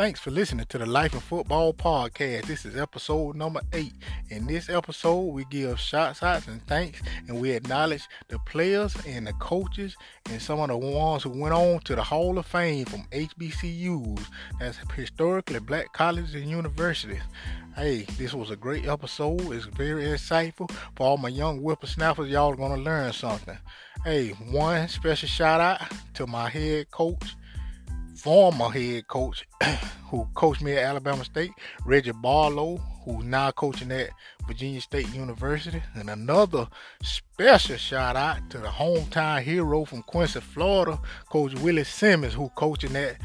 Thanks for listening to the Life of Football podcast. This is episode number eight. In this episode, we give shots outs and thanks, and we acknowledge the players and the coaches and some of the ones who went on to the Hall of Fame from HBCUs. That's historically black colleges and universities. Hey, this was a great episode. It's very insightful for all my young whippersnappers. Y'all are gonna learn something. Hey, one special shout out to my head coach former head coach who coached me at Alabama State, Reggie Barlow, who's now coaching at Virginia State University. And another special shout out to the hometown hero from Quincy, Florida, Coach Willie Simmons, who coaching at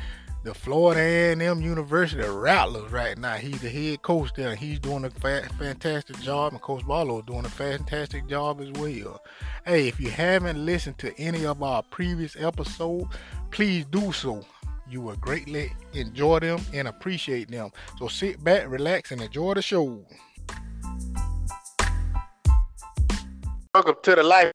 the Florida A&M University Rattlers right now. He's the head coach there. And he's doing a fa- fantastic job, and Coach Barlow is doing a fantastic job as well. Hey, if you haven't listened to any of our previous episodes, please do so you will greatly enjoy them and appreciate them. So sit back, relax, and enjoy the show. Welcome to the Life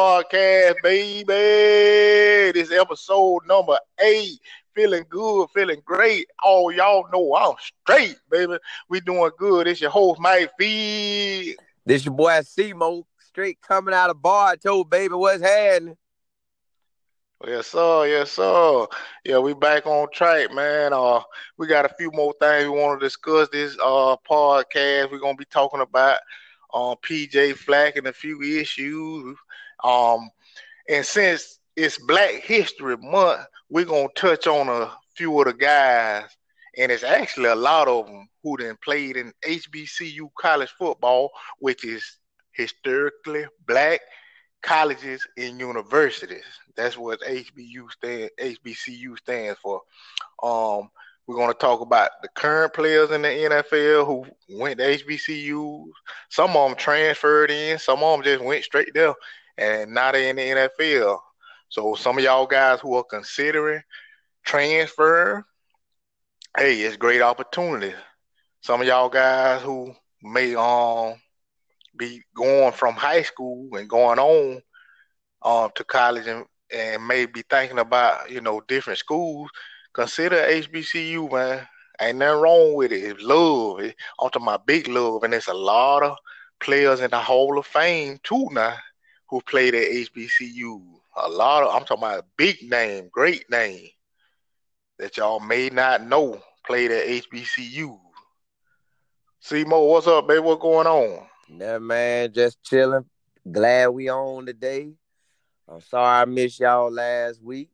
Podcast, baby. This episode number eight. Feeling good, feeling great. Oh, y'all know I'm straight, baby. We doing good. It's your host, Mike Feed. This your boy Simo, straight coming out of bar. I told baby what's happening. Yes, sir. Yes, sir. Yeah, we back on track, man. Uh, we got a few more things we want to discuss this uh podcast. We're gonna be talking about um PJ Fleck and a few issues. Um, and since it's Black History Month, we're gonna touch on a few of the guys, and it's actually a lot of them who then played in HBCU college football, which is historically black colleges and universities. That's what HBU stand HBCU stands for. Um, we're going to talk about the current players in the NFL who went to HBCUs. Some of them transferred in, some of them just went straight there, and they're in the NFL. So some of y'all guys who are considering transfer, hey, it's great opportunity. Some of y'all guys who may um be going from high school and going on um to college and and may be thinking about, you know, different schools, consider HBCU, man. Ain't nothing wrong with it. It's love. It, talking about big love. And there's a lot of players in the Hall of Fame too now who played at HBCU. A lot of I'm talking about big name, great name that y'all may not know played at HBCU. Seymour, what's up, baby? What's going on? Yeah, man, just chilling. Glad we on today. I'm sorry I missed y'all last week,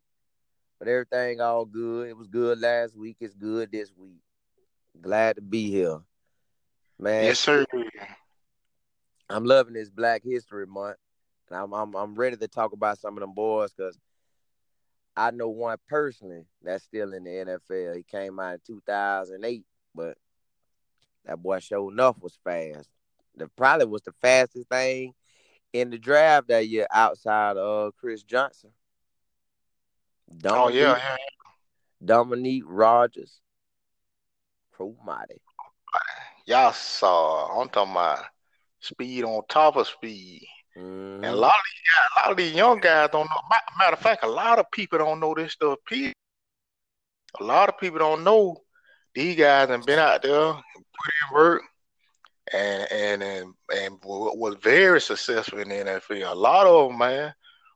but everything all good. It was good last week. It's good this week. Glad to be here, man. Yes, sir. I'm loving this Black History Month, and I'm I'm I'm ready to talk about some of them boys because I know one personally that's still in the NFL. He came out in 2008, but that boy showed enough was fast. The probably was the fastest thing in the draft that year outside of Chris Johnson. Dominique, oh yeah, yeah. Dominique Rodgers. Pro mighty. Y'all saw I'm talking about speed on top of speed. Mm-hmm. And a lot of these guys, a lot of these young guys don't know. Matter of fact, a lot of people don't know this stuff. A lot of people don't know these guys have been out there, put in work, and and and, and was very successful in the NFL. A lot of them, man.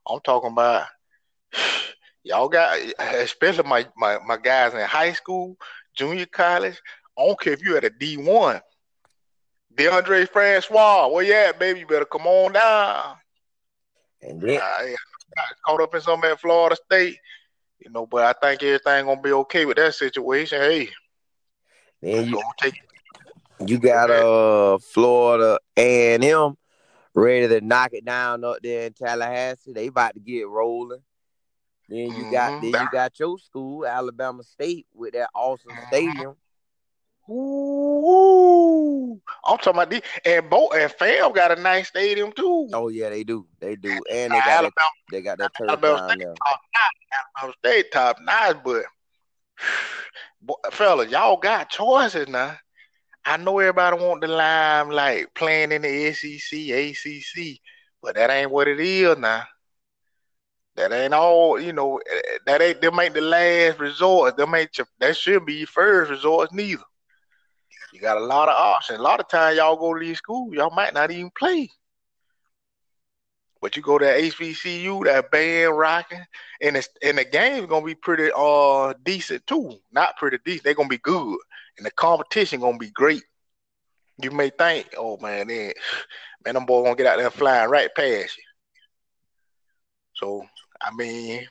I'm talking about y'all got, especially my, my my guys in high school, junior college. I don't care if you had a D one. Deondre Francois, where you at, baby? You better come on down. And then I got caught up in something at Florida State, you know. But I think everything gonna be okay with that situation. Hey, then you take you got uh Florida A and M ready to knock it down up there in Tallahassee. They about to get rolling. Then you mm-hmm. got then you got your school, Alabama State, with that awesome mm-hmm. stadium. Ooh, I'm talking about this, and both and Fam got a nice stadium too. Oh yeah, they do, they do, and they got Alabama, that, they got that turf Alabama State top notch, Alabama State top notch, but fellas, y'all got choices now. I know everybody want the limelight playing in the SEC, ACC, but that ain't what it is now. That ain't all, you know. That ain't them ain't the last resort. Them ain't your, that should be your first resort neither. You got a lot of options. A lot of times y'all go to these schools, y'all might not even play. But you go to HBCU, that band rocking, and it's and the game's gonna be pretty uh decent too. Not pretty decent, they're gonna be good. And the competition gonna be great. You may think, oh man, man, man, them boys gonna get out there flying right past you. So I mean,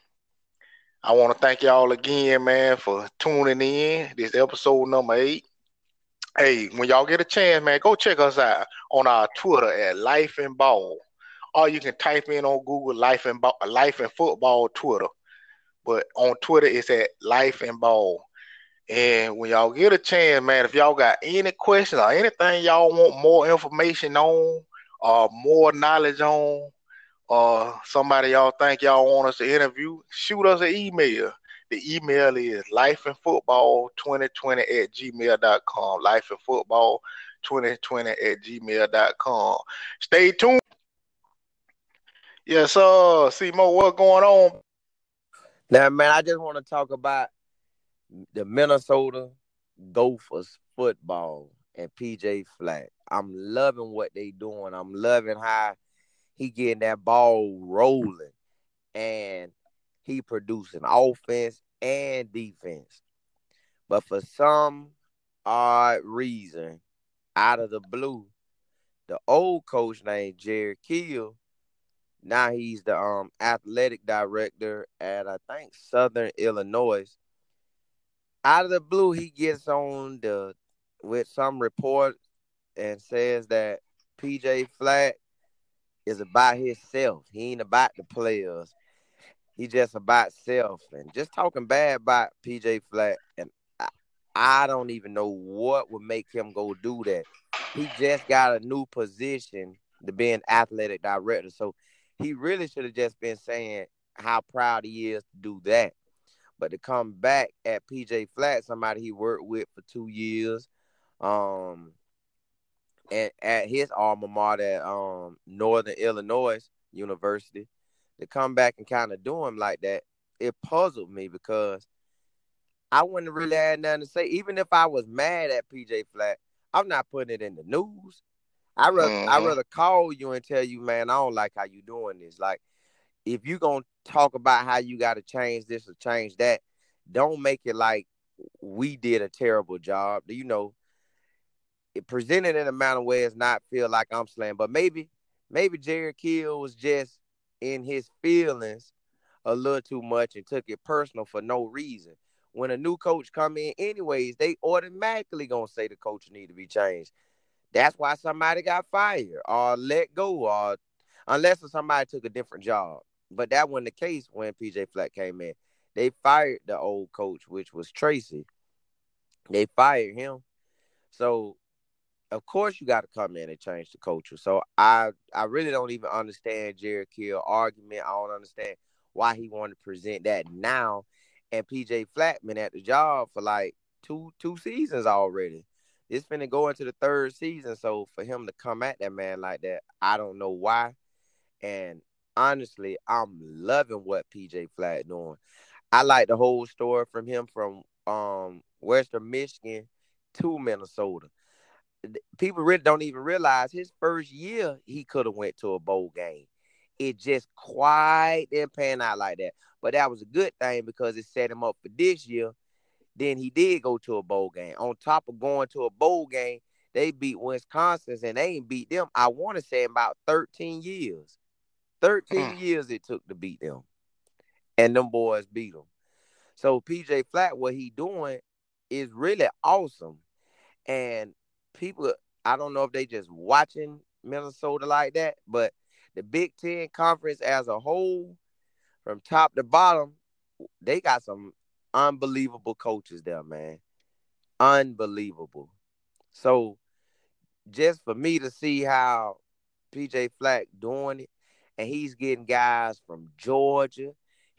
I want to thank y'all again, man, for tuning in. This episode number eight. Hey, when y'all get a chance, man, go check us out on our Twitter at Life and Ball. Or you can type in on Google Life and Ball, Life and Football Twitter. But on Twitter, it's at Life and Ball. And when y'all get a chance, man, if y'all got any questions or anything y'all want more information on or more knowledge on, or somebody y'all think y'all want us to interview, shoot us an email. The email is lifeandfootball2020 at gmail.com. Lifeandfootball2020 at gmail.com. Stay tuned. Yes, sir. See more what's going on. Now, man, I just want to talk about the Minnesota Gophers football and PJ Fleck. I'm loving what they doing. I'm loving how he getting that ball rolling and he producing offense and defense. But for some odd reason, out of the blue, the old coach named Jerry Kill, now he's the um athletic director at I think Southern Illinois. Out of the blue, he gets on the with some report and says that PJ Fleck is about himself. He ain't about the players. He just about self and just talking bad about PJ Fleck. And I, I don't even know what would make him go do that. He just got a new position to be an athletic director. So he really should have just been saying how proud he is to do that. But to come back at PJ Fleck, somebody he worked with for two years, um, and at his alma mater at um, Northern Illinois University to come back and kind of do him like that, it puzzled me because I wouldn't really have nothing to say. Even if I was mad at PJ Fleck, I'm not putting it in the news. I rather mm-hmm. I rather call you and tell you, man, I don't like how you doing this. Like, if you gonna talk about how you got to change this or change that, don't make it like we did a terrible job. You know, it presented in a manner where it's not feel like I'm slaying, but maybe maybe Jerry Kill was just in his feelings a little too much and took it personal for no reason. When a new coach come in, anyways, they automatically gonna say the coach need to be changed. That's why somebody got fired or let go, or unless somebody took a different job. But that wasn't the case when PJ Fleck came in. They fired the old coach, which was Tracy. They fired him. So of course you got to come in and change the culture. So I I really don't even understand Jerry Kill argument. I don't understand why he wanted to present that now. And PJ Flatman at the job for like two two seasons already. It's finna go into the third season. So for him to come at that man like that, I don't know why. And honestly, I'm loving what PJ Fleck doing. I like the whole story from him from um Western Michigan to Minnesota people really don't even realize his first year he could have went to a bowl game. It just quite didn't pan out like that. But that was a good thing because it set him up for this year. Then he did go to a bowl game. On top of going to a bowl game, they beat Wisconsin and they ain't beat them. I want to say about 13 years. 13 mm. years it took to beat them. And them boys beat them. So PJ Fleck, what he doing is really awesome. And people, I don't know if they just watching Minnesota like that, but the Big Ten conference as a whole, from top to bottom, they got some unbelievable coaches there, man. Unbelievable. So just for me to see how PJ Fleck doing it, and he's getting guys from Georgia,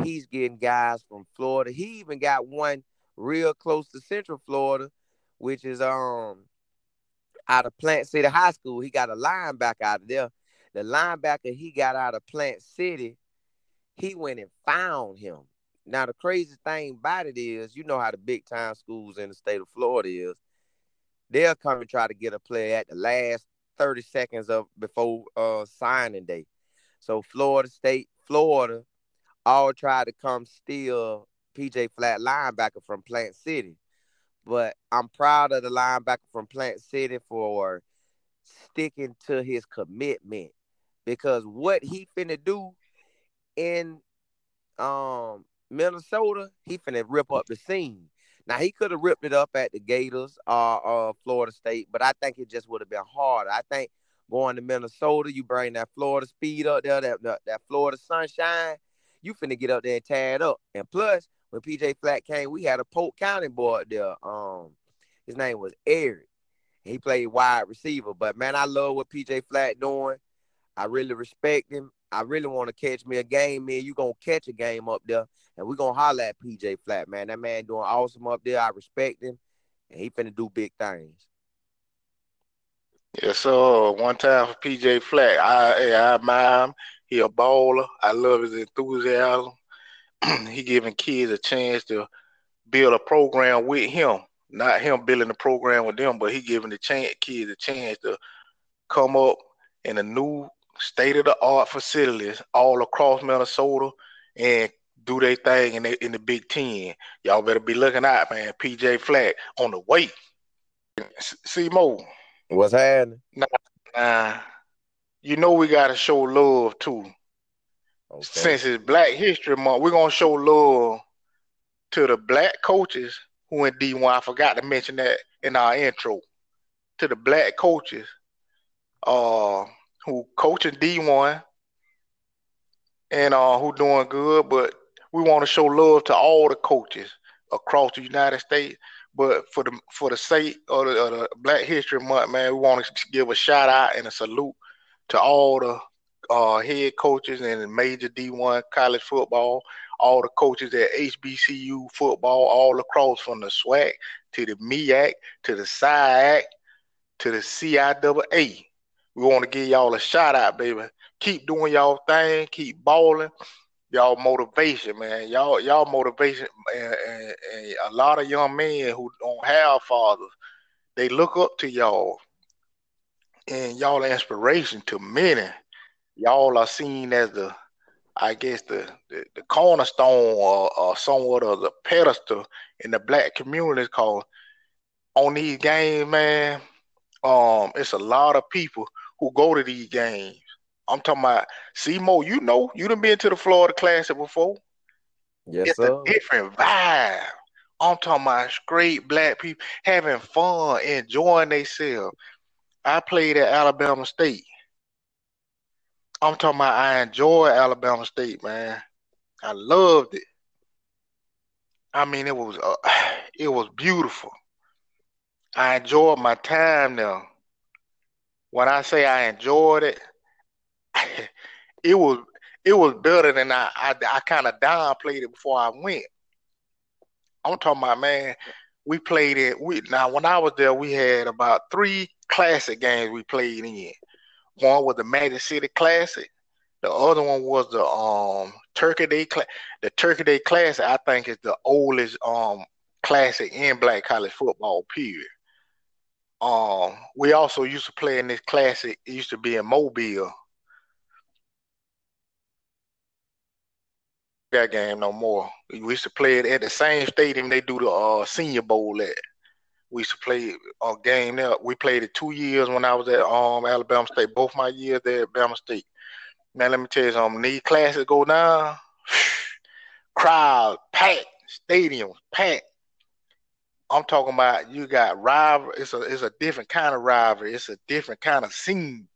he's getting guys from Florida. He even got one real close to Central Florida, which is um out of Plant City High School. He got a linebacker out of there. The linebacker he got out of Plant City he went and found him. Now the crazy thing about it is, you know how the big time schools in the state of Florida is. They'll come and try to get a player at the last 30 seconds of before uh signing day. So Florida State, Florida, all tried to come steal PJ Fleck linebacker from Plant City. But I'm proud of the linebacker from Plant City for sticking to his commitment because what he finna do in um Minnesota, he finna rip up the scene. Now he could have ripped it up at the Gators or uh, uh, Florida State, but I think it just would have been harder. I think going to Minnesota, you bring that Florida speed up there, that that, that Florida sunshine, you finna get up there and tie it up. And plus, when PJ Fleck came, we had a Polk County boy there. Um, his name was Eric. He played wide receiver. But man, I love what PJ Fleck doing. I really respect him. I really want to catch me a game, man. You gonna catch a game up there, and we're gonna holler at PJ Fleck, man. That man doing awesome up there. I respect him, and he finna do big things. Yes, sir. One time for PJ Fleck, I I admire him. He a baller. I love his enthusiasm. he giving kids a chance to build a program with him, not him building a program with them, but he giving the chance kids a chance to come up in a new state of the art facilities all across Minnesota and do their thing in the, in the Big Ten. Y'all better be looking out, man. PJ Fleck on the way. See Mo. What's happening? Nah, nah. You know we gotta show love too. Okay. Since it's Black History Month, we're gonna show love to the black coaches who in D1. I forgot to mention that in our intro. To the black coaches uh, who coaching D1 and uh, who doing good, but we want to show love to all the coaches across the United States. But for the for the sake of the, of the Black History Month, man, we want to give a shout out and a salute to all the uh, head coaches in major D1 college football, all the coaches at HBCU football, all across from the SWAC to the MEAC to the SIAC to the CIAA. We want to give y'all a shout out, baby. Keep doing y'all thing, keep balling. Y'all motivation, man. Y'all, y'all motivation, and, and, and a lot of young men who don't have fathers, they look up to y'all, and y'all inspiration to many y'all are seen as the, I guess the the, the cornerstone or, or, somewhat of the pedestal in the black community. Called on these games, man, um, it's a lot of people who go to these games. I'm talking about Mo. You know, you done been to the Florida Classic before. Yes, it's sir. a different vibe. I'm talking about straight black people having fun, enjoying themselves. I played at Alabama State. I'm talking about I enjoy Alabama State, man. I loved it. I mean, it was uh, it was beautiful. I enjoyed my time there. When I say I enjoyed it, it was it was better than I I, I kind of downplayed it before I went. I'm talking about man. We played it. We now when I was there, we had about three classic games we played in. One was the Magic City Classic. The other one was the um Turkey Day the Turkey Day Classic. I think is the oldest um classic in black college football. Period. Um, we also used to play in this classic. It used to be in Mobile. That game no more. We used to play it at the same stadium they do the uh, Senior Bowl at. We used to play a game there. We played it two years when I was at um Alabama State. Both my years there at Alabama State. Man, let me tell you something. These classes go down. Crowd packed, stadiums packed. I'm talking about you got rival. It's a it's a different kind of rivalry. It's a different kind of scene.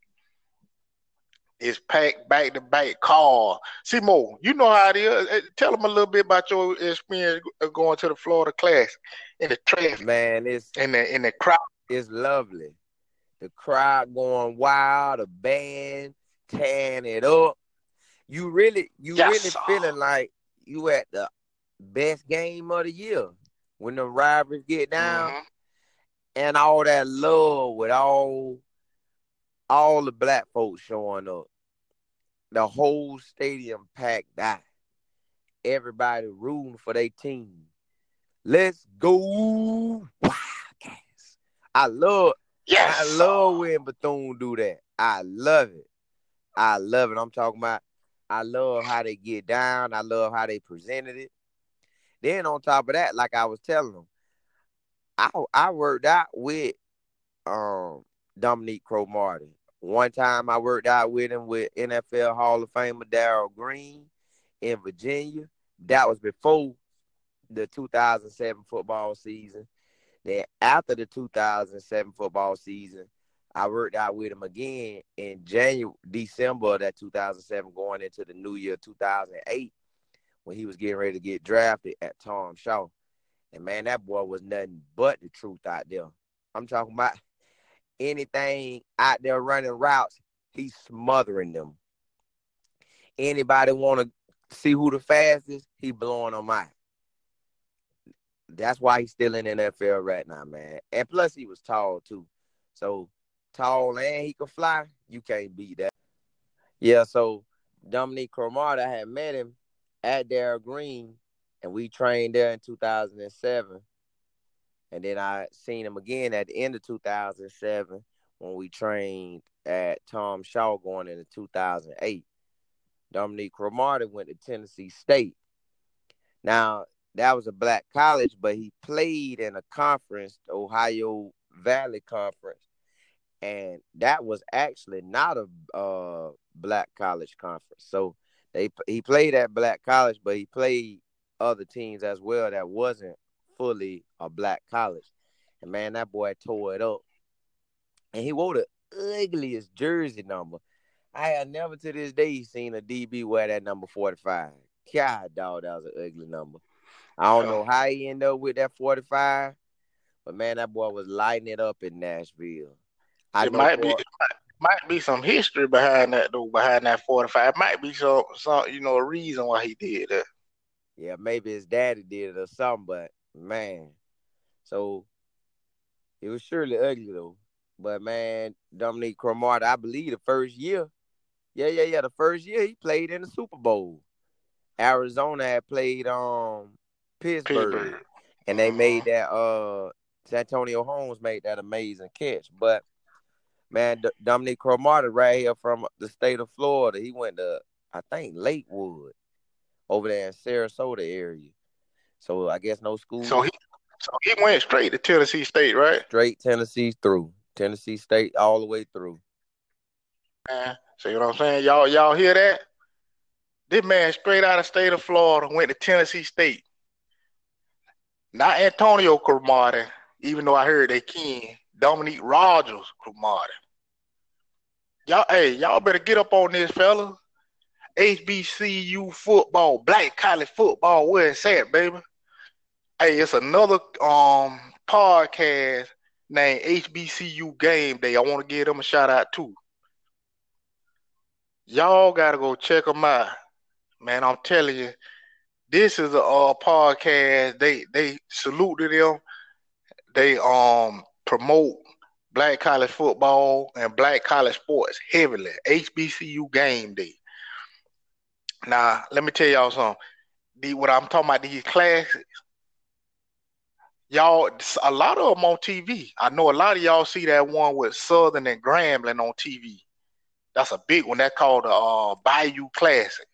It's packed back to back car. Simo, you know how it is. Tell them a little bit about your experience going to the Florida class in the traffic. Man, it's in the in the crowd. It's lovely. The crowd going wild, the band tearing it up. You really, you yes, really sir. feeling like you at the best game of the year when the rivalries get down, mm-hmm. and all that love with all all the black folks showing up. The whole stadium packed out. everybody rooting for their team. Let's go Wildcats. I love yes. I love when Bethune do that. I love it. I love it. I'm talking about I love how they get down. I love how they presented it. Then on top of that, like I was telling them, I I worked out with um Dominique Cromartie. One time I worked out with him with NFL Hall of Famer Darrell Green in Virginia. That was before the 2007 football season. Then after the 2007 football season, I worked out with him again in January, December of that 2007, going into the new year 2008, when he was getting ready to get drafted at Tom Shaw. And man, that boy was nothing but the truth out there. I'm talking about anything out there running routes, he's smothering them. Anybody want to see who the fastest, he blowing them out. That's why he's still in NFL right now, man. And plus, he was tall too. So tall and he could fly. You can't beat that. Yeah. So Dominique Cromartie, I had met him at Darrell Green, and we trained there in 2007. And then I seen him again at the end of 2007 when we trained at Tom Shaw going into 2008. Dominique Cromartie went to Tennessee State. Now, that was a black college, but he played in a conference, Ohio Valley Conference, and that was actually not a uh, black college conference. So they he played at black college, but he played other teams as well that wasn't fully a black college. And man, that boy tore it up. And he wore the ugliest jersey number. I have never to this day seen a DB wear that number 45. God, dog, that was an ugly number. I don't know how he ended up with that 45, but man, that boy was lighting it up in Nashville. I it might be might, might, be some history behind that though, behind that 45. It might be some some you know a reason why he did that. Yeah, maybe his daddy did it or something, but man. So it was surely ugly though. But man, Dominique Cromartie, I believe the first year, yeah, yeah, yeah, the first year he played in the Super Bowl. Arizona had played um Pittsburgh, Pittsburgh. and they uh-huh. made that uh Santonio Holmes made that amazing catch. But man, D- Dominique Cromartie right here from the state of Florida, he went to I think Lakewood over there in Sarasota area. So I guess no school. So he so he went straight to Tennessee State, right? Straight Tennessee through. Tennessee State all the way through. Man, see what I'm saying? Y'all y'all hear that? This man straight out of state of Florida went to Tennessee State. Not Antonio Cromartie, even though I heard they king. Dominique Rodgers Cromartie. Y'all, hey, y'all better get up on this, fella. HBCU football, black college football, where it's at, baby. Hey, it's another um podcast named HBCU Game Day. I want to give them a shout out too. Y'all gotta go check them out, man. I'm telling you, this is a podcast. They they salute to them. They um promote black college football and black college sports heavily. HBCU Game Day. Now, let me tell y'all something. The, what I'm talking about, these classes, y'all, a lot of them on TV. I know a lot of y'all see that one with Southern and Grambling on TV. That's a big one. That's called the uh, Bayou Classic.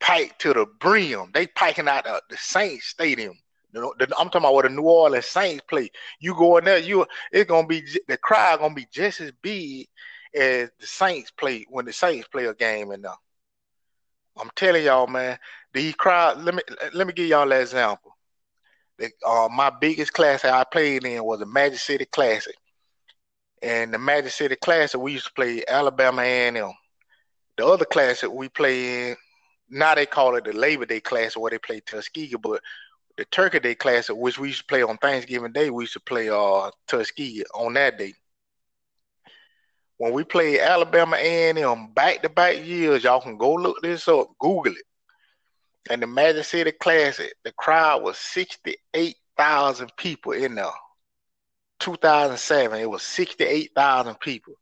Pike to the brim. They piking out the, the Saints Stadium. Know, the, I'm talking about where the New Orleans Saints play. You go in there, you it's gonna be the crowd gonna be just as big as the Saints play when the Saints play a game in there. I'm telling y'all, man, the crowd. Let me let me give y'all an example. Uh, my biggest class that I played in was the Magic City Classic, and the Magic City Classic we used to play Alabama A&M. The other classic we play in, now they call it the Labor Day Classic, where they play Tuskegee, but the Turkey Day Classic, which we used to play on Thanksgiving Day, we used to play uh Tuskegee on that day when we played Alabama A&M back to back years, y'all can go look this up, Google it. And the Magic City Classic, the crowd was 68,000 people in there. 2007, it was 68,000 people.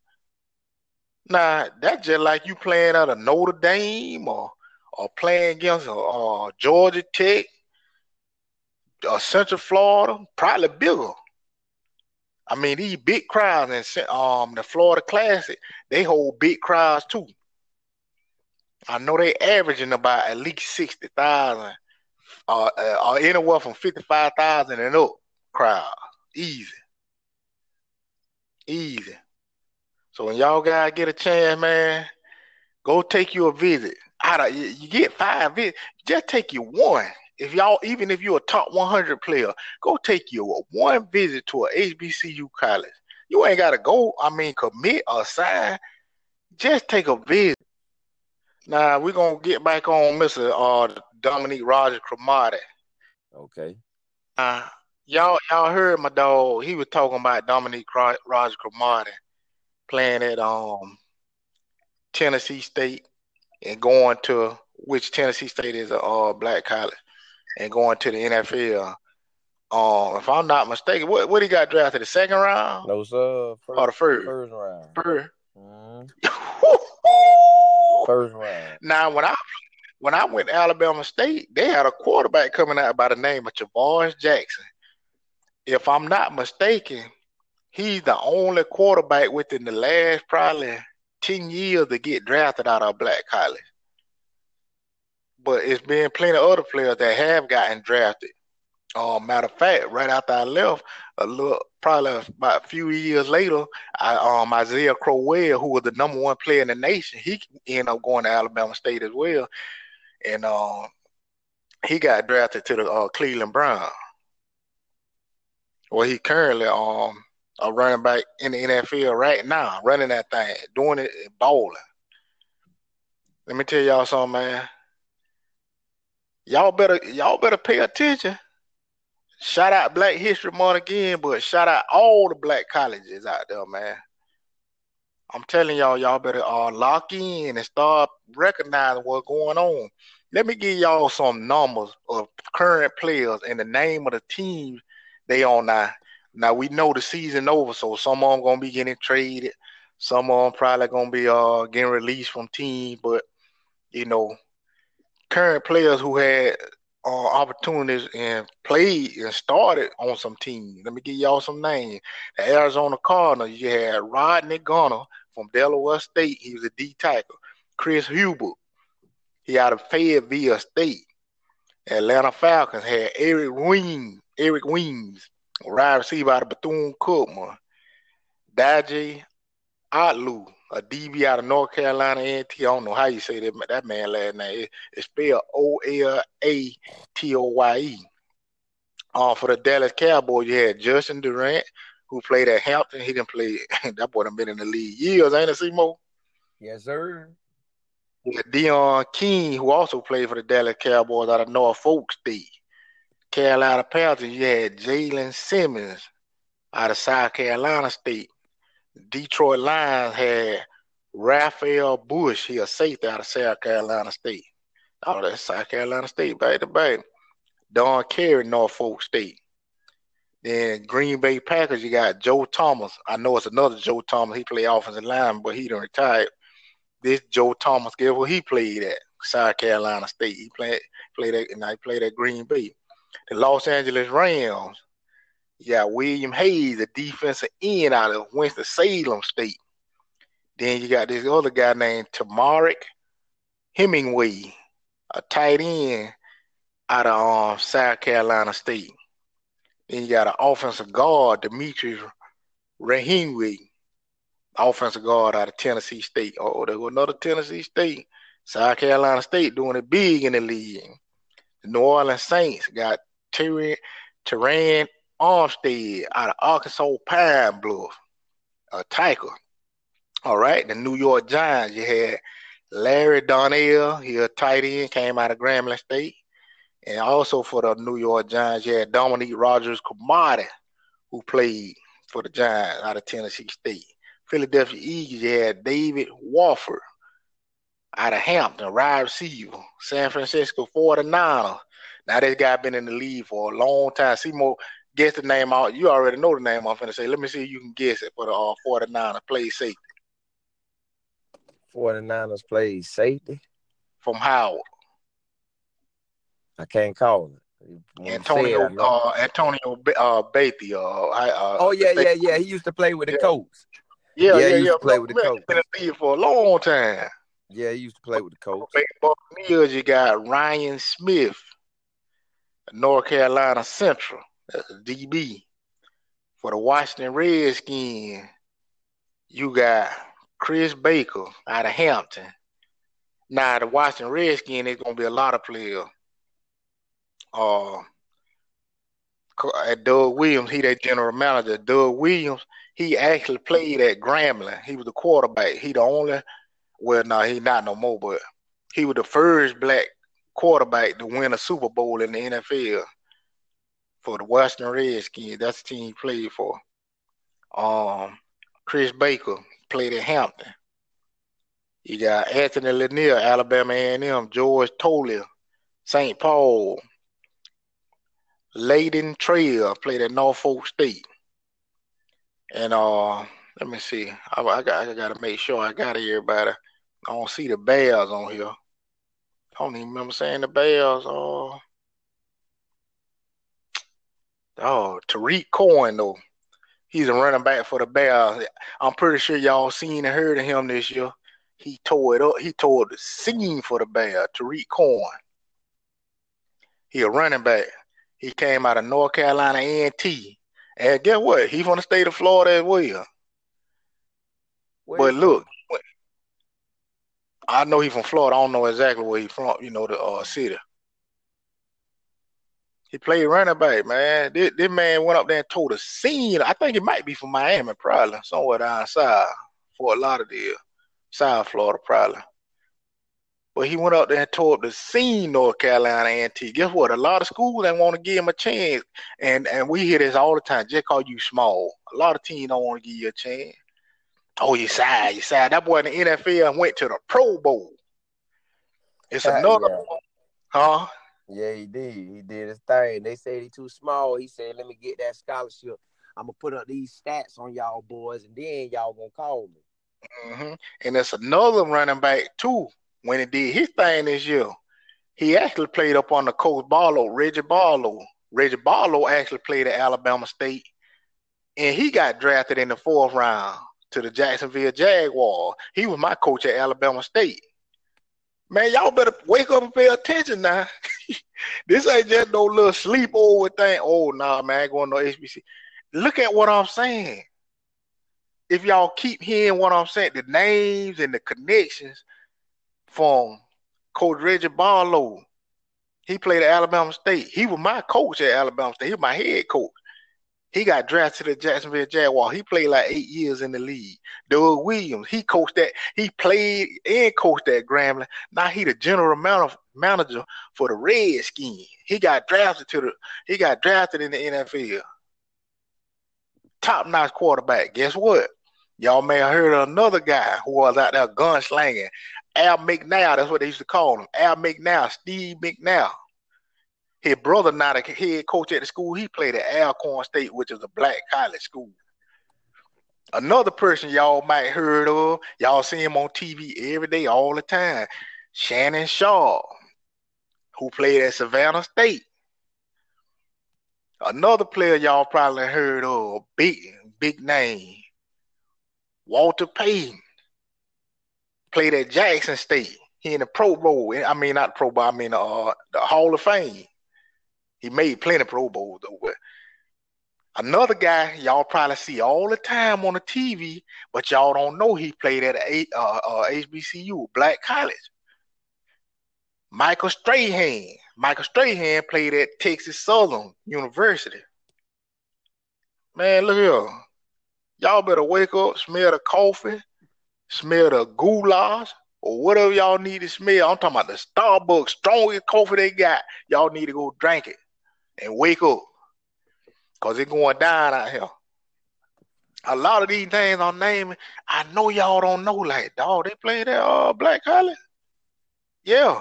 Now, that's just like you playing at a Notre Dame or or playing against uh, Georgia Tech, or Central Florida, probably bigger. I mean, these big crowds in um the Florida Classic, they hold big crowds too. I know they averaging about at least sixty thousand, uh, uh, or anywhere from fifty five thousand and up crowd, easy, easy. So when y'all guys get a chance, man, go take you a visit. Out of you get five visits, just take you one if y'all, even if you're a top 100 player, go take you a one visit to a HBCU college. You ain't got to go, I mean, commit or sign. Just take a visit. Now, we're going to get back on Mr. Uh, Dominique Roger Cromartie. Okay. Uh, y'all, y'all heard my dog. He was talking about Dominique Roger Cromartie playing at um Tennessee State and going to which Tennessee State is a uh, black college and going to the NFL. Um, if I'm not mistaken, what what he got drafted the second round? No sir. First, or the first first round. First. Mm-hmm. first round. Now when I when I went to Alabama State, they had a quarterback coming out by the name of Tarvaris Jackson. If I'm not mistaken, he's the only quarterback within the last probably 10 years to get drafted out of black college but it's been plenty of other players that have gotten drafted. Um, matter of fact, right after I left, a little probably about a few years later, I, um, Isaiah Crowell, who was the number one player in the nation, he ended up going to Alabama State as well, and um, he got drafted to the uh, Cleveland Browns. Well, he currently um a running back in the NFL right now, running that thing, doing it, balling. Let me tell y'all something, man y'all better y'all better pay attention. Shout out Black History Month again, but shout out all the black colleges out there, man. I'm telling y'all, y'all better uh, lock in and start recognizing what's going on. Let me give y'all some numbers of current players and the name of the teams they on now. Now we know the season over, so some of them gonna be getting traded. Some of them probably gonna be uh getting released from teams, but you know current players who had uh, opportunities and played and started on some teams. Let me give y'all some names. The Arizona Cardinals, you had Rodney Gunter from Delaware State. He was a D tackle. Chris Huber, he out of Fayetteville State. Atlanta Falcons had Eric Wing, Eric Weems, wide receiver out of Bethune Cookman. Daji Atlu, a DB out of North Carolina NT. I don't know how you say that that man last name. It, it's spelled O L A T O Y E. Uh, for the Dallas Cowboys, you had Justin Durant, who played at Hampton. He didn't play. that boy done been in the league years, ain't it, Simo? Yes, sir. Yeah, Deon King, who also played for the Dallas Cowboys out of Norfolk State. Carolina Panthers, you had Jalen Simmons out of South Carolina State. Detroit Lions had Rafael Bush, he a safety out of South Carolina State. Oh, that's South Carolina State, back to back. Don Carey, Norfolk State. Then Green Bay Packers, you got Joe Thomas. I know it's another Joe Thomas. He played offensive line, but he done retired. This Joe Thomas, guess where he played at? South Carolina State. He played played at and I played at Green Bay. The Los Angeles Rams, got William Hayes, a defensive end out of Winston-Salem State. Then you got this other guy named Temarrick Hemingway, a tight end out of um, South Carolina State. Then you got an offensive guard, Demetrius Rahimway, offensive guard out of Tennessee State. Oh, there go another Tennessee State. South Carolina State doing it big in the league. The New Orleans Saints got Terron Armstead out of Arkansas Pine Bluff, a tackle. All right, the New York Giants, you had Larry Donnell, he a tight end, came out of Grambling State. And also for the New York Giants, you had Dominique Rodgers Cromartie, who played for the Giants out of Tennessee State. Philadelphia Eagles, you had David Wofford out of Hampton, wide receiver. San Francisco 49ers. Now this guy been in the league for a long time. Seymour guess the name out. You already know the name I'm finna say. Let me see if you can guess it for the uh, 49ers play safety. 49ers play safety? From Howard. I can't call it. Antonio it, uh, Antonio uh. Uh, uh, oh yeah, yeah, yeah. He used to play with the yeah. Colts. Yeah, yeah, yeah. He used yeah. to play with the Colts. The for a long time. Yeah, he used to play with the Colts. Buccaneers, you got Ryan Smith, North Carolina Central. A DB. For the Washington Redskins, you got Chris Baker out of Hampton. Now the Washington Redskins is gonna be a lot of players. Uh, Doug Williams, he that general manager. Doug Williams, he actually played at Grambling. He was the quarterback. He the only, well, no, he not no more, but he was the first black quarterback to win a Super Bowl in the NFL for the Washington Redskins. That's the team he played for. Um, Chris Baker played at Hampton. You got Anthony Lanier, Alabama A&M, George Tolier, St. Paul, Layden Trail played at Norfolk State. And uh let me see. I, I got I gotta make sure I got everybody. I don't see the Bears on here. I don't even remember saying the Bears. Oh, oh, Tarik Cohen though. He's a running back for the Bears. I'm pretty sure y'all seen and heard of him this year. He tore it up. He tore the seam for the Bears. Tarik Cohen. He a running back. He came out of North Carolina A&T. And guess what? He from the state of Florida as well. Where but look, I know he from Florida. I don't know exactly where he from. You know the uh, city. He played running back, man. This, this man went up there and told a scene. I think it might be from Miami, probably somewhere down south, Fort Lauderdale, South Florida, probably. But he went up there and tore up the scene, North Carolina A&T. Guess what? A lot of schools they want to give him a chance, and and we hear this all the time. Just call you small. A lot of teams don't want to give you a chance. Oh, you sad, you sad. That boy in the NFL went to the Pro Bowl. It's another, yeah. huh? Yeah, he did. He did his thing. They said he too small. He said, "Let me get that scholarship. I'm gonna put up these stats on y'all boys, and then y'all gonna call me." Mm-hmm. And it's another running back too when he did his thing this year, he actually played up on the coach Barlow, Reggie Barlow. Reggie Barlow actually played at Alabama State, and he got drafted in the fourth round to the Jacksonville Jaguar. He was my coach at Alabama State. Man, y'all better wake up and pay attention now. this ain't just no little sleepover thing. Oh, nah, man, going to HBC. Look at what I'm saying. If y'all keep hearing what I'm saying, the names and the connections – from Coach Reggie Barlow. He played at Alabama State. He was my coach at Alabama State. He was my head coach. He got drafted to the Jacksonville Jaguar. He played like eight years in the league. Doug Williams, he coached that. He played and coached at Grambling. Now he the general manager for the Redskins. He got drafted to the. He got drafted in the NFL. Top notch quarterback. Guess what? Y'all may have heard of another guy who was out there gunslinging. Air McNair, that's what they used to call him. Air McNair, Steve McNair. His brother not a head coach at the school he played at Alcorn State, which is a black college school. Another person y'all might heard of, y'all see him on TV every day, all the time. Shannon Sharpe, who played at Savannah State. Another player y'all probably heard of, big big name, Walter Payton played at Jackson State. He in the Pro Bowl. I mean, not Pro Bowl. I mean, uh, the Hall of Fame. He made plenty of Pro Bowls though. But another guy y'all probably see all the time on the TV, but y'all don't know he played at a, uh, uh, HBCU, Black College. Michael Strahan. Michael Strahan played at Texas Southern University. Man, look here. Y'all better wake up, smell the coffee, smell the goulash, or whatever y'all need to smell. I'm talking about the Starbucks strongest coffee they got. Y'all need to go drink it and wake up. Cause it's going down out here. A lot of these things I'm naming, I know y'all don't know. Like, dog, they play that uh, Black College. Yeah.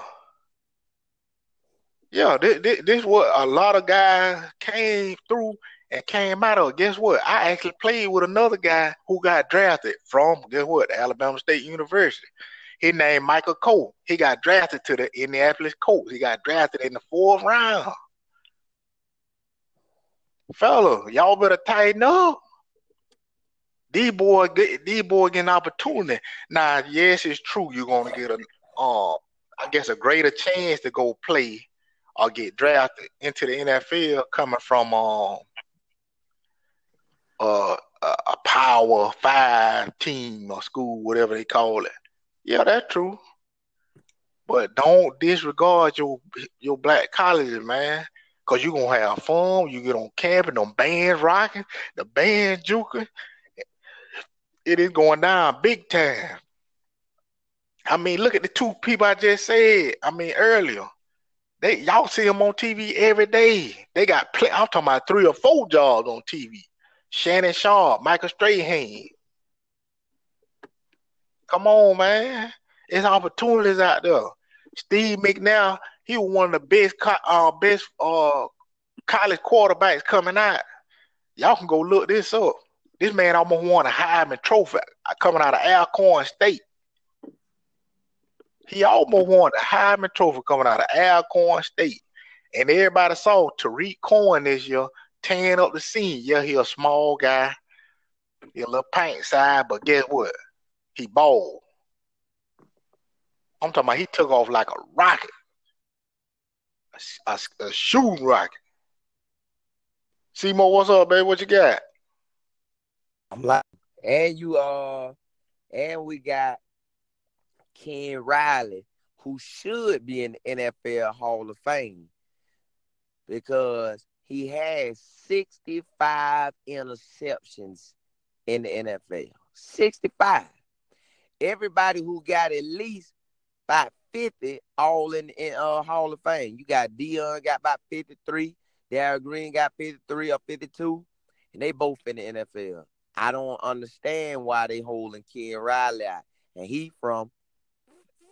Yeah, this, this, this what a lot of guys came through and came out of. Guess what? I actually played with another guy who got drafted from guess what? Alabama State University. His name Michael Coe. He got drafted to the Indianapolis Colts. He got drafted in the fourth round. Fella, y'all better tighten up. D boy, these boy getting opportunity. Now, yes, it's true. You're gonna get a um, I guess a greater chance to go play or get drafted into the NFL coming from um uh, a power five team or school, whatever they call it. Yeah, that's true. But don't disregard your your black colleges, man. Cause you're gonna have fun. You get on camping, them bands rocking, the band juking. It is going down big time. I mean, look at the two people I just said. I mean, earlier. They y'all see them on TV every day. They got play, I'm talking about three or four jobs on TV. Shannon Sharpe, Michael Strahan. Come on, man. There's opportunities out there. Steve McNair, he was one of the best uh, best uh, college quarterbacks coming out. Y'all can go look this up. This man almost won a Heisman Trophy uh, coming out of Alcorn State. He almost won a Heisman Trophy coming out of Alcorn State. And everybody saw Tarik Cohen this year tearing up the scene. Yeah, he a small guy. He a little paint side, but guess what? He balled. I'm talking about he took off like a rocket. A, a, shooting rocket. Seymour, what's up, baby? What you got? I'm like, and you uh, and we got Ken Riley, who should be in the NFL Hall of Fame because he has 65 interceptions in the NFL. 65. Everybody who got at least about 50 all in the uh, Hall of Fame. You got Deion got about 53. Darrell Green got 53 or 52. And they both in the NFL. I don't understand why they holding Ken Riley out. And he from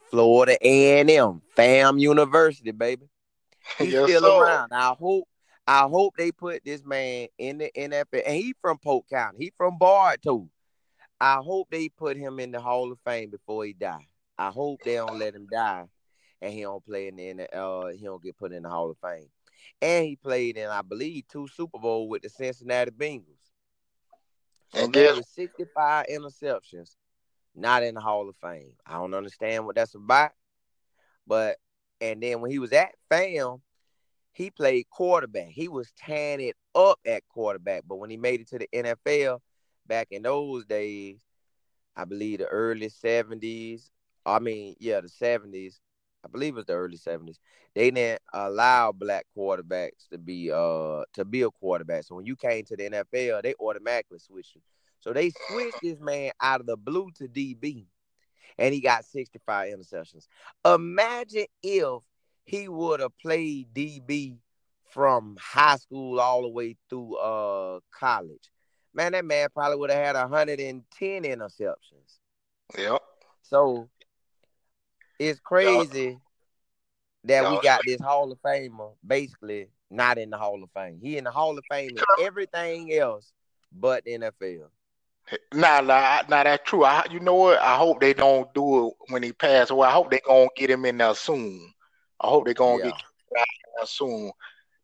Florida A&M, FAM University, baby. He's yes, still so. around. I hope I hope they put this man in the NFL. And he from Polk County. He from Bartow. I hope they put him in the Hall of Fame before he die. I hope they don't let him die and he don't play in the uh he don't get put in the Hall of Fame. And he played in, I believe, two Super Bowl with the Cincinnati Bengals. So and guess 65 interceptions, not in the Hall of Fame. I don't understand what that's about. But and then when he was at FAM, he played quarterback. He was tearing it up at quarterback. But when he made it to the NFL back in those days, I believe the early 70s, I mean, yeah, the 70s, I believe it was the early 70s. They didn't allow black quarterbacks to be uh to be a quarterback. So when you came to the NFL, they automatically switched you. So they switched this man out of the blue to DB. And he got 65 interceptions. Imagine if he would have played DB from high school all the way through uh college. Man, that man probably would have had 110 interceptions. Yep. So it's crazy that we got this Hall of Famer basically not in the Hall of Fame. He in the Hall of Fame in everything else but NFL. Nah, nah, nah, that's true. I, you know what? I hope they don't do it when he passed away. I hope they gonna get him in there soon. I hope they're gonna yeah. get soon.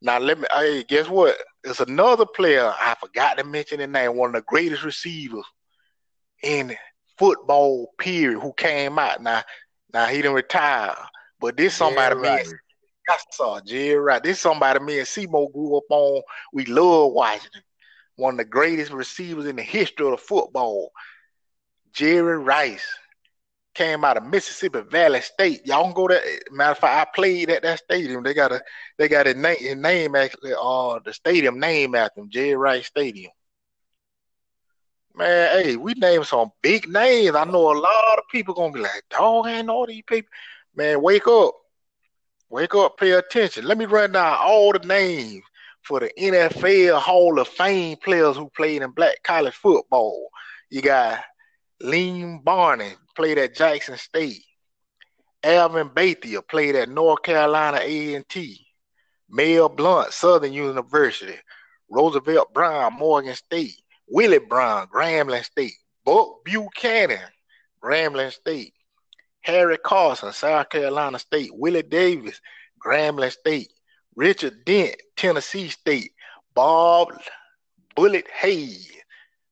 Now let me. Hey, guess what? There's another player I forgot to mention the name. One of the greatest receivers in football period who came out. Now, now he didn't retire, but this somebody yeah, right. me. I saw Jerry right. This somebody me and Simo grew up on. We love watching him. One of the greatest receivers in the history of the football. Jerry Rice came out of Mississippi Valley State. Y'all can go there. Matter of fact, I played at that stadium. They got a they got a name his name actually uh the stadium name after him, Jerry Rice Stadium. Man, hey, we named some big names. I know a lot of people gonna be like, dog, ain't all these people. Man, wake up. Wake up, pay attention. Let me run down all the names for the NFL Hall of Fame players who played in black college football. You got Lem Barney, played at Jackson State. Elvin Bethea played at North Carolina A&T. Mel Blount, Southern University. Roosevelt Brown, Morgan State. Willie Brown, Grambling State. Buck Buchanan, Grambling State. Harry Carson, South Carolina State, Willie Davis, Grambling State, Richard Dent, Tennessee State, Bob Bullet Hayes.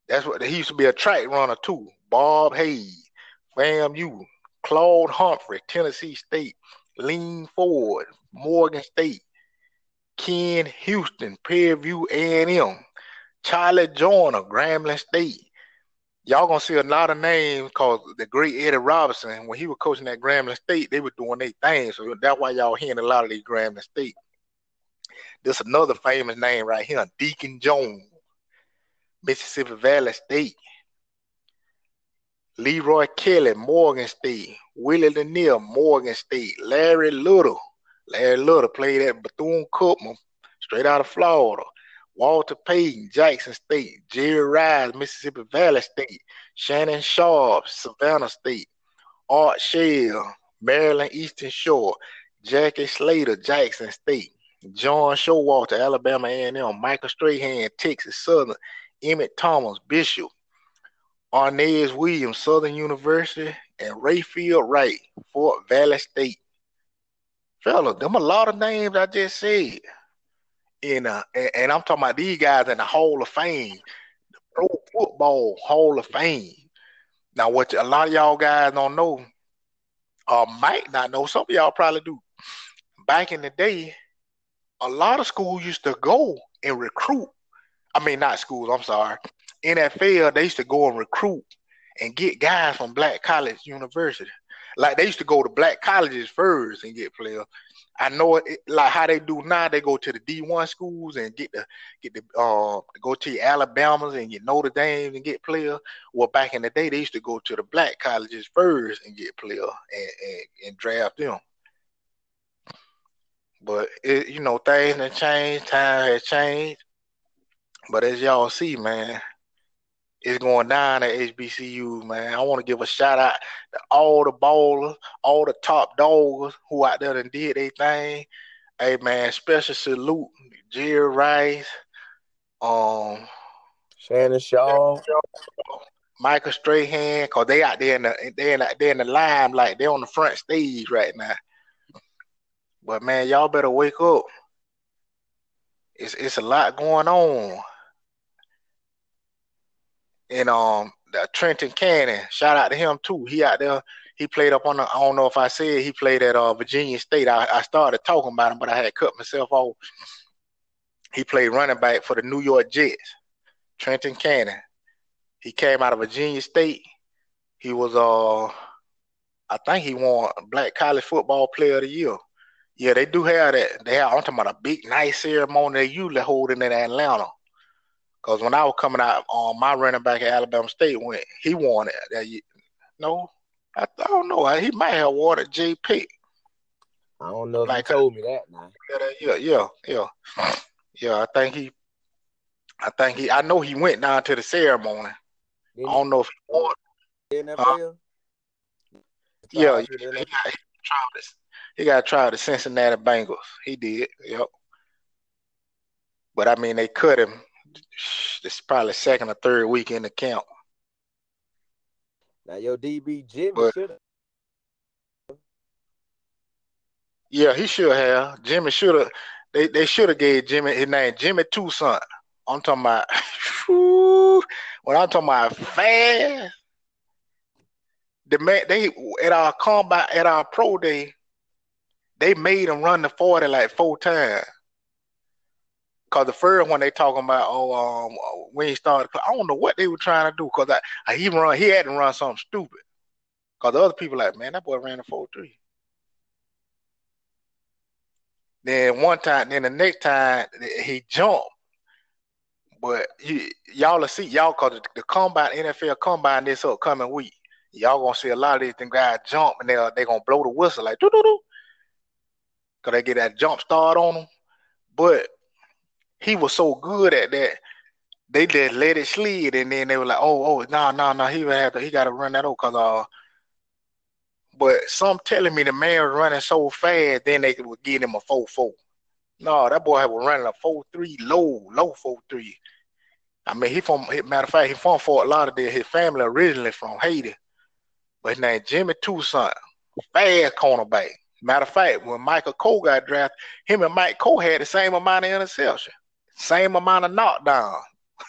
That's what he used to be a track runner too. Bob Hayes, FAMU, Claude Humphrey, Tennessee State, Len Ford, Morgan State, Ken Houston, Prairie View A&M, Charlie Joiner, Grambling State. Y'all gonna see a lot of names called the great Eddie Robinson. When he was coaching at Grambling State, they were doing their thing. So that's why y'all hearing a lot of these Grambling State. This another famous name right here, Deacon Jones, Mississippi Valley State. Leroy Kelly, Morgan State. Willie Lanier, Morgan State. Larry Little. Larry Little played at Bethune-Cookman, straight out of Florida. Walter Payton, Jackson State. Jerry Rice, Mississippi Valley State. Shannon Sharpe, Savannah State. Art Shell, Maryland Eastern Shore. Jackie Slater, Jackson State. John Stallworth, Alabama A&M. Michael Strahan, Texas Southern. Emmitt Thomas, Bishop. Aeneas Williams, Southern University, and Rayfield Wright, Fort Valley State. Fella, them a lot of names I just said. In uh, and, and I'm talking about these guys in the Hall of Fame, the Pro Football Hall of Fame. Now, what a lot of y'all guys don't know, or might not know, some of y'all probably do. Back in the day, a lot of schools used to go and recruit. I mean, not schools. I'm sorry. NFL, they used to go and recruit and get guys from black college university. Like they used to go to black colleges first and get players. I know it like how they do now. They go to the D one schools and get the get the uh go to your Alabamas and get Notre Dame and get players. Well, back in the day, they used to go to the black colleges first and get players and, and, and draft them. But it, you know, things have changed. Time has changed. But as y'all see, man, it's going down at HBCU, man. I want to give a shout out to all the ballers, all the top dogs who out there and did their thing. Hey man, special salute Jerry Rice, um, Shannon Shaw, Michael Strahan, cause they out there in the they in the, they in the limelight. They on the front stage right now. But man, y'all better wake up. It's it's a lot going on and um Trenton Cannon. Shout out to him too. He out there. He played up on the. I don't know if I said he played at uh, Virginia State. I, I started talking about him, but I had cut myself off. He played running back for the New York Jets. Trenton Cannon. He came out of Virginia State. He was uh, I think he won Black College Football Player of the Year. Yeah, they do have that. They have. I'm talking about a big, nice ceremony they usually hold in Atlanta. Because when I was coming out on um, my running back at Alabama State, when he won it that year, no, I, I don't know. He might have won JP. I don't know if like, told me that now. Yeah, yeah, yeah, yeah. I think he, I think he, I know he went down to the ceremony. Did I don't know if he won. NFL. Uh, yeah, he, he, got, he, tried to, he got tried the Cincinnati Bengals. He did. Yep. But I mean, they cut him this is probably second or third week in the camp. Now your DB Jimmy should. Yeah, he should have. Jimmy should have. They they should have gave Jimmy his name Jimmy Toussaint. I'm talking about. Whew, when I'm talking about fast, the man they at our combat at our pro day, they made him run the forty like four times. Cause the first one they talking about, oh, um, when he started, I don't know what they were trying to do. Cause I, I he run, he had to run something stupid. Cause the other people like, man, that boy ran a four three. Then one time, then the next time he jumped, but you, y'all will see y'all cause the, the combine NFL combine this upcoming week. Y'all gonna see a lot of these guys jump and they they gonna blow the whistle like doo doo doo. Cause they get that jump start on them. But he was so good at that. They just let it slide, and then they were like, "Oh, oh, no, no, no, he had to, he got to run that over because uh." But some telling me the man was running so fast, then they would give him a four four. No, that boy was running a four three low, low four three. I mean, he from matter of fact, he from Fort Lauderdale. His family originally from Haiti, but his name Jimmy Toussaint. fast cornerback. Matter of fact, when Michael Coe got drafted, him and Mike Coe had the same amount of interception, same amount of knockdown.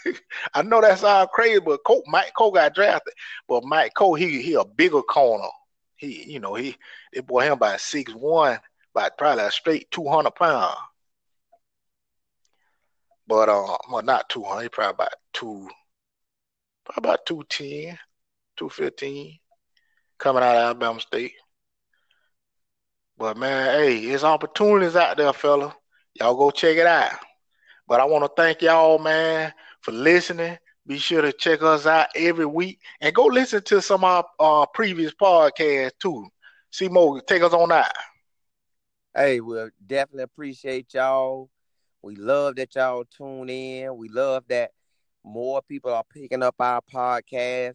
I know that's all crazy, but Coe, Mike Coe got drafted, but Mike Coe he he a bigger corner. He you know he they bought him by six one, by probably a straight two hundred pounds. But uh, well, not two hundred. Probably about two, probably about 210, 215, coming out of Alabama State. But man, hey, there's opportunities out there, fella. Y'all go check it out. But I want to thank y'all, man, for listening. Be sure to check us out every week and go listen to some of our uh, previous podcasts too. See more, take us on out. Hey, we'll definitely appreciate y'all. We love that y'all tune in. We love that more people are picking up our podcast.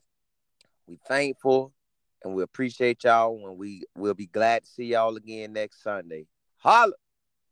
We thankful and we appreciate y'all and we will be glad to see y'all again next Sunday. Holla!